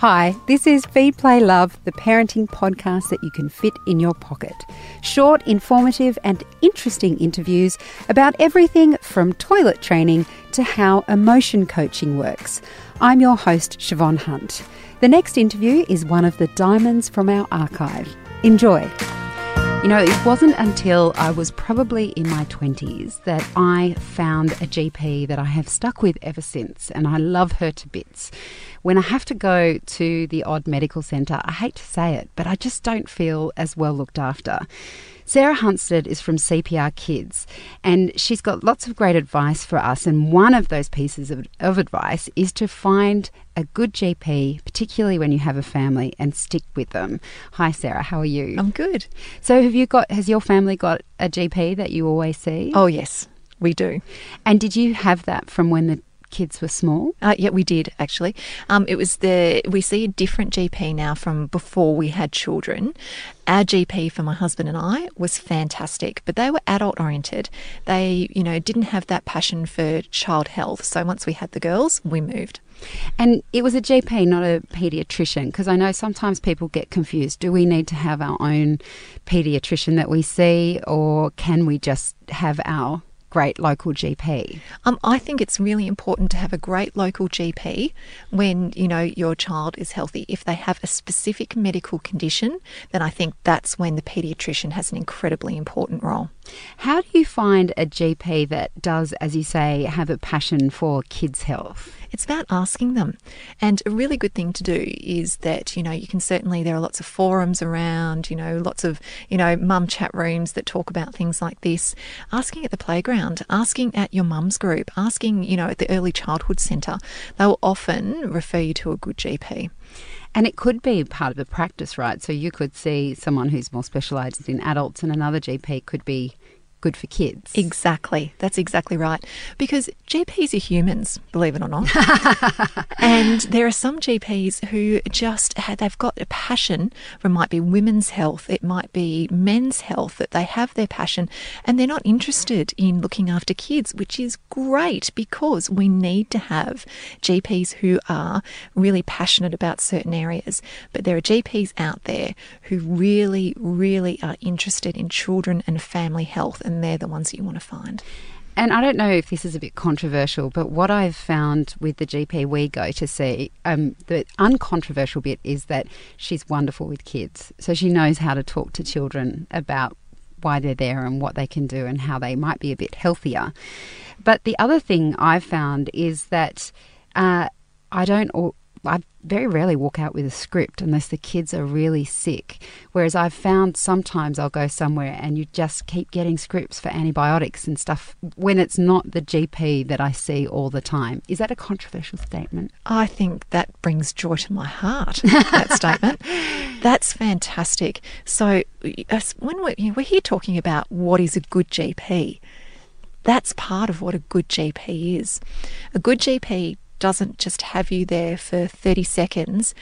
Hi, this is Feed Play Love, the parenting podcast that you can fit in your pocket. Short, informative, and interesting interviews about everything from toilet training to how emotion coaching works. I'm your host, Siobhan Hunt. The next interview is one of the diamonds from our archive. Enjoy. You know, it wasn't until I was probably in my 20s that I found a GP that I have stuck with ever since, and I love her to bits. When I have to go to the odd medical centre, I hate to say it, but I just don't feel as well looked after. Sarah Hunstead is from CPR Kids, and she's got lots of great advice for us. And one of those pieces of, of advice is to find a good GP, particularly when you have a family, and stick with them. Hi, Sarah. How are you? I'm good. So, have you got? Has your family got a GP that you always see? Oh yes, we do. And did you have that from when the kids were small? Uh, yeah, we did actually. Um, it was the we see a different GP now from before we had children. Our GP for my husband and I was fantastic, but they were adult oriented. They, you know, didn't have that passion for child health. So once we had the girls, we moved. And it was a GP, not a paediatrician, because I know sometimes people get confused. Do we need to have our own paediatrician that we see, or can we just have our great local GP? Um, I think it's really important to have a great local GP when you know your child is healthy. If they have a specific medical condition, then I think that's when the paediatrician has an incredibly important role. How do you find a GP that does, as you say, have a passion for kids' health? It's about asking them. And a really good thing to do is that, you know, you can certainly, there are lots of forums around, you know, lots of, you know, mum chat rooms that talk about things like this. Asking at the playground, asking at your mum's group, asking, you know, at the early childhood centre. They'll often refer you to a good GP. And it could be part of the practice, right? So you could see someone who's more specialised in adults, and another GP could be good for kids. Exactly. That's exactly right. Because GPs are humans, believe it or not. and there are some GPs who just have, they've got a passion for it might be women's health, it might be men's health, that they have their passion and they're not interested in looking after kids, which is great because we need to have GPs who are really passionate about certain areas. But there are GPs out there who really, really are interested in children and family health and and they're the ones that you want to find. And I don't know if this is a bit controversial, but what I've found with the GP we go to see, um, the uncontroversial bit is that she's wonderful with kids. So she knows how to talk to children about why they're there and what they can do and how they might be a bit healthier. But the other thing I've found is that uh, I don't I very rarely walk out with a script unless the kids are really sick. Whereas I've found sometimes I'll go somewhere and you just keep getting scripts for antibiotics and stuff when it's not the GP that I see all the time. Is that a controversial statement? I think that brings joy to my heart, that statement. That's fantastic. So uh, when we're, you know, we're here talking about what is a good GP, that's part of what a good GP is. A good GP doesn't just have you there for 30 seconds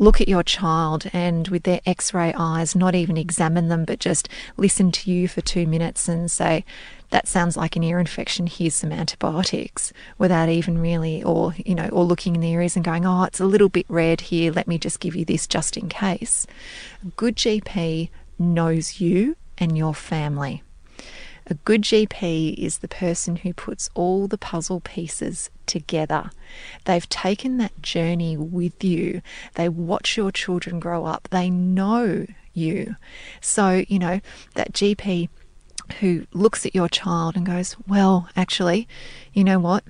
look at your child and with their x ray eyes, not even examine them, but just listen to you for two minutes and say, that sounds like an ear infection, here's some antibiotics, without even really, or, you know, or looking in the ears and going, oh, it's a little bit red here, let me just give you this just in case. A good GP knows you and your family. A good GP is the person who puts all the puzzle pieces together. They've taken that journey with you. They watch your children grow up. They know you. So, you know, that GP who looks at your child and goes, Well, actually, you know what?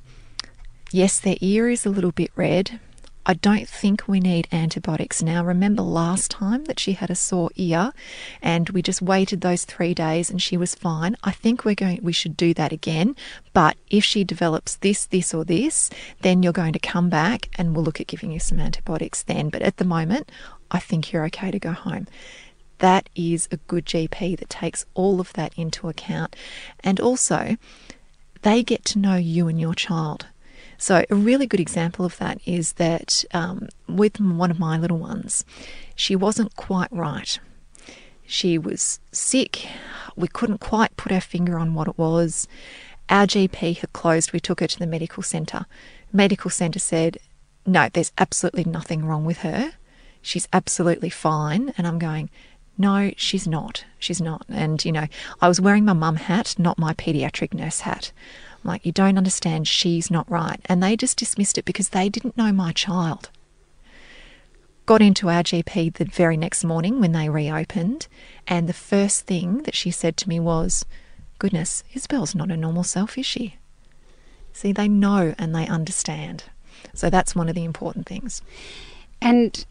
Yes, their ear is a little bit red. I don't think we need antibiotics now. Remember last time that she had a sore ear and we just waited those 3 days and she was fine. I think we're going we should do that again, but if she develops this this or this, then you're going to come back and we'll look at giving you some antibiotics then, but at the moment, I think you're okay to go home. That is a good GP that takes all of that into account and also they get to know you and your child. So, a really good example of that is that um, with one of my little ones, she wasn't quite right. She was sick. We couldn't quite put our finger on what it was. Our GP had closed. We took her to the medical centre. Medical centre said, no, there's absolutely nothing wrong with her. She's absolutely fine. And I'm going, no, she's not. She's not. And, you know, I was wearing my mum hat, not my pediatric nurse hat. Like, you don't understand. She's not right. And they just dismissed it because they didn't know my child. Got into our GP the very next morning when they reopened. And the first thing that she said to me was, goodness, Isabel's not a normal self, is she? See, they know and they understand. So that's one of the important things. And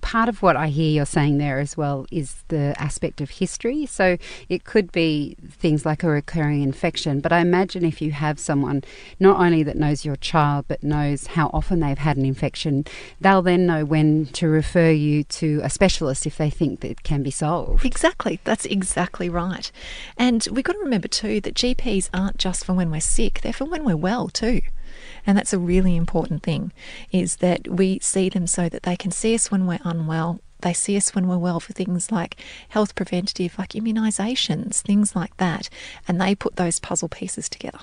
part of what I hear you're saying there as well is the aspect of history. So it could be things like a recurring infection, but I imagine if you have someone not only that knows your child but knows how often they've had an infection, they'll then know when to refer you to a specialist if they think that it can be solved. Exactly. That's exactly right. And we've got to remember too that GPs aren't just for when we're sick, they're for when we're well too. And that's a really important thing is that we see them so that they can see us when we're unwell. They see us when we're well for things like health preventative, like immunisations, things like that. And they put those puzzle pieces together.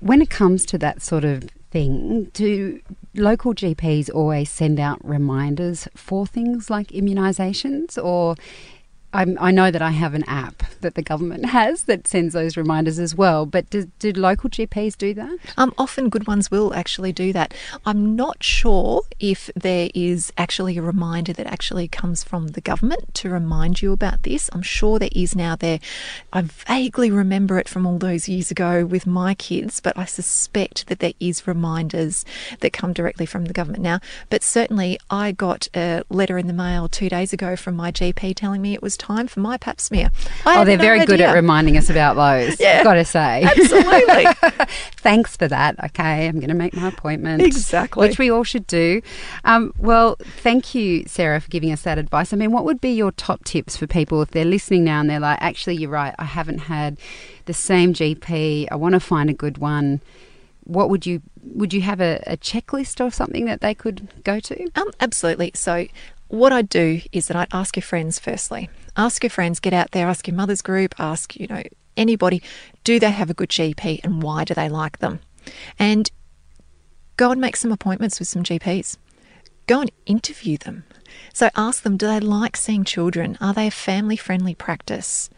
When it comes to that sort of thing, do local GPs always send out reminders for things like immunisations or I'm, i know that I have an app that the government has that sends those reminders as well. But do, do local GPs do that? Um, often good ones will actually do that. I'm not sure if there is actually a reminder that actually comes from the government to remind you about this. I'm sure there is now there. I vaguely remember it from all those years ago with my kids, but I suspect that there is reminders that come directly from the government now. But certainly, I got a letter in the mail two days ago from my GP telling me it was time for my pap smear. I oh, they're no very idea. good at reminding us about those. yeah, got to say, absolutely. Thanks for that. Okay, I'm going to make my appointment. Exactly, which we all should do. Um, well, thank you, Sarah, for giving us that advice. I mean, what would be your top tips for people if they're listening now and they're like, actually, you're right. I haven't had the same GP. I want to find a good one what would you would you have a, a, checklist or something that they could go to? Um, absolutely. So what I'd do is that I'd ask your friends firstly. Ask your friends, get out there, ask your mother's group, ask, you know, anybody, do they have a good GP and why do they like them? And go and make some appointments with some GPs. Go and interview them. So ask them, do they like seeing children? Are they a family friendly practice?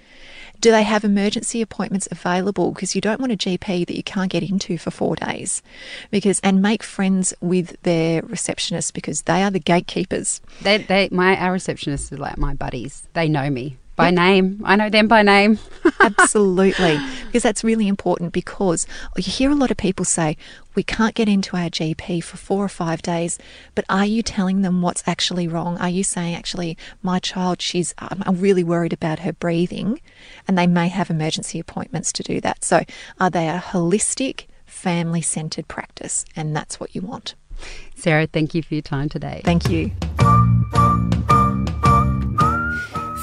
Do they have emergency appointments available? Because you don't want a GP that you can't get into for four days. Because and make friends with their receptionists because they are the gatekeepers. They, they, my our receptionists are like my buddies. They know me by name. I know them by name. Absolutely. Because that's really important because you hear a lot of people say, we can't get into our GP for four or five days, but are you telling them what's actually wrong? Are you saying, actually, my child, she's, um, I'm really worried about her breathing, and they may have emergency appointments to do that. So are they a holistic, family centered practice? And that's what you want. Sarah, thank you for your time today. Thank you.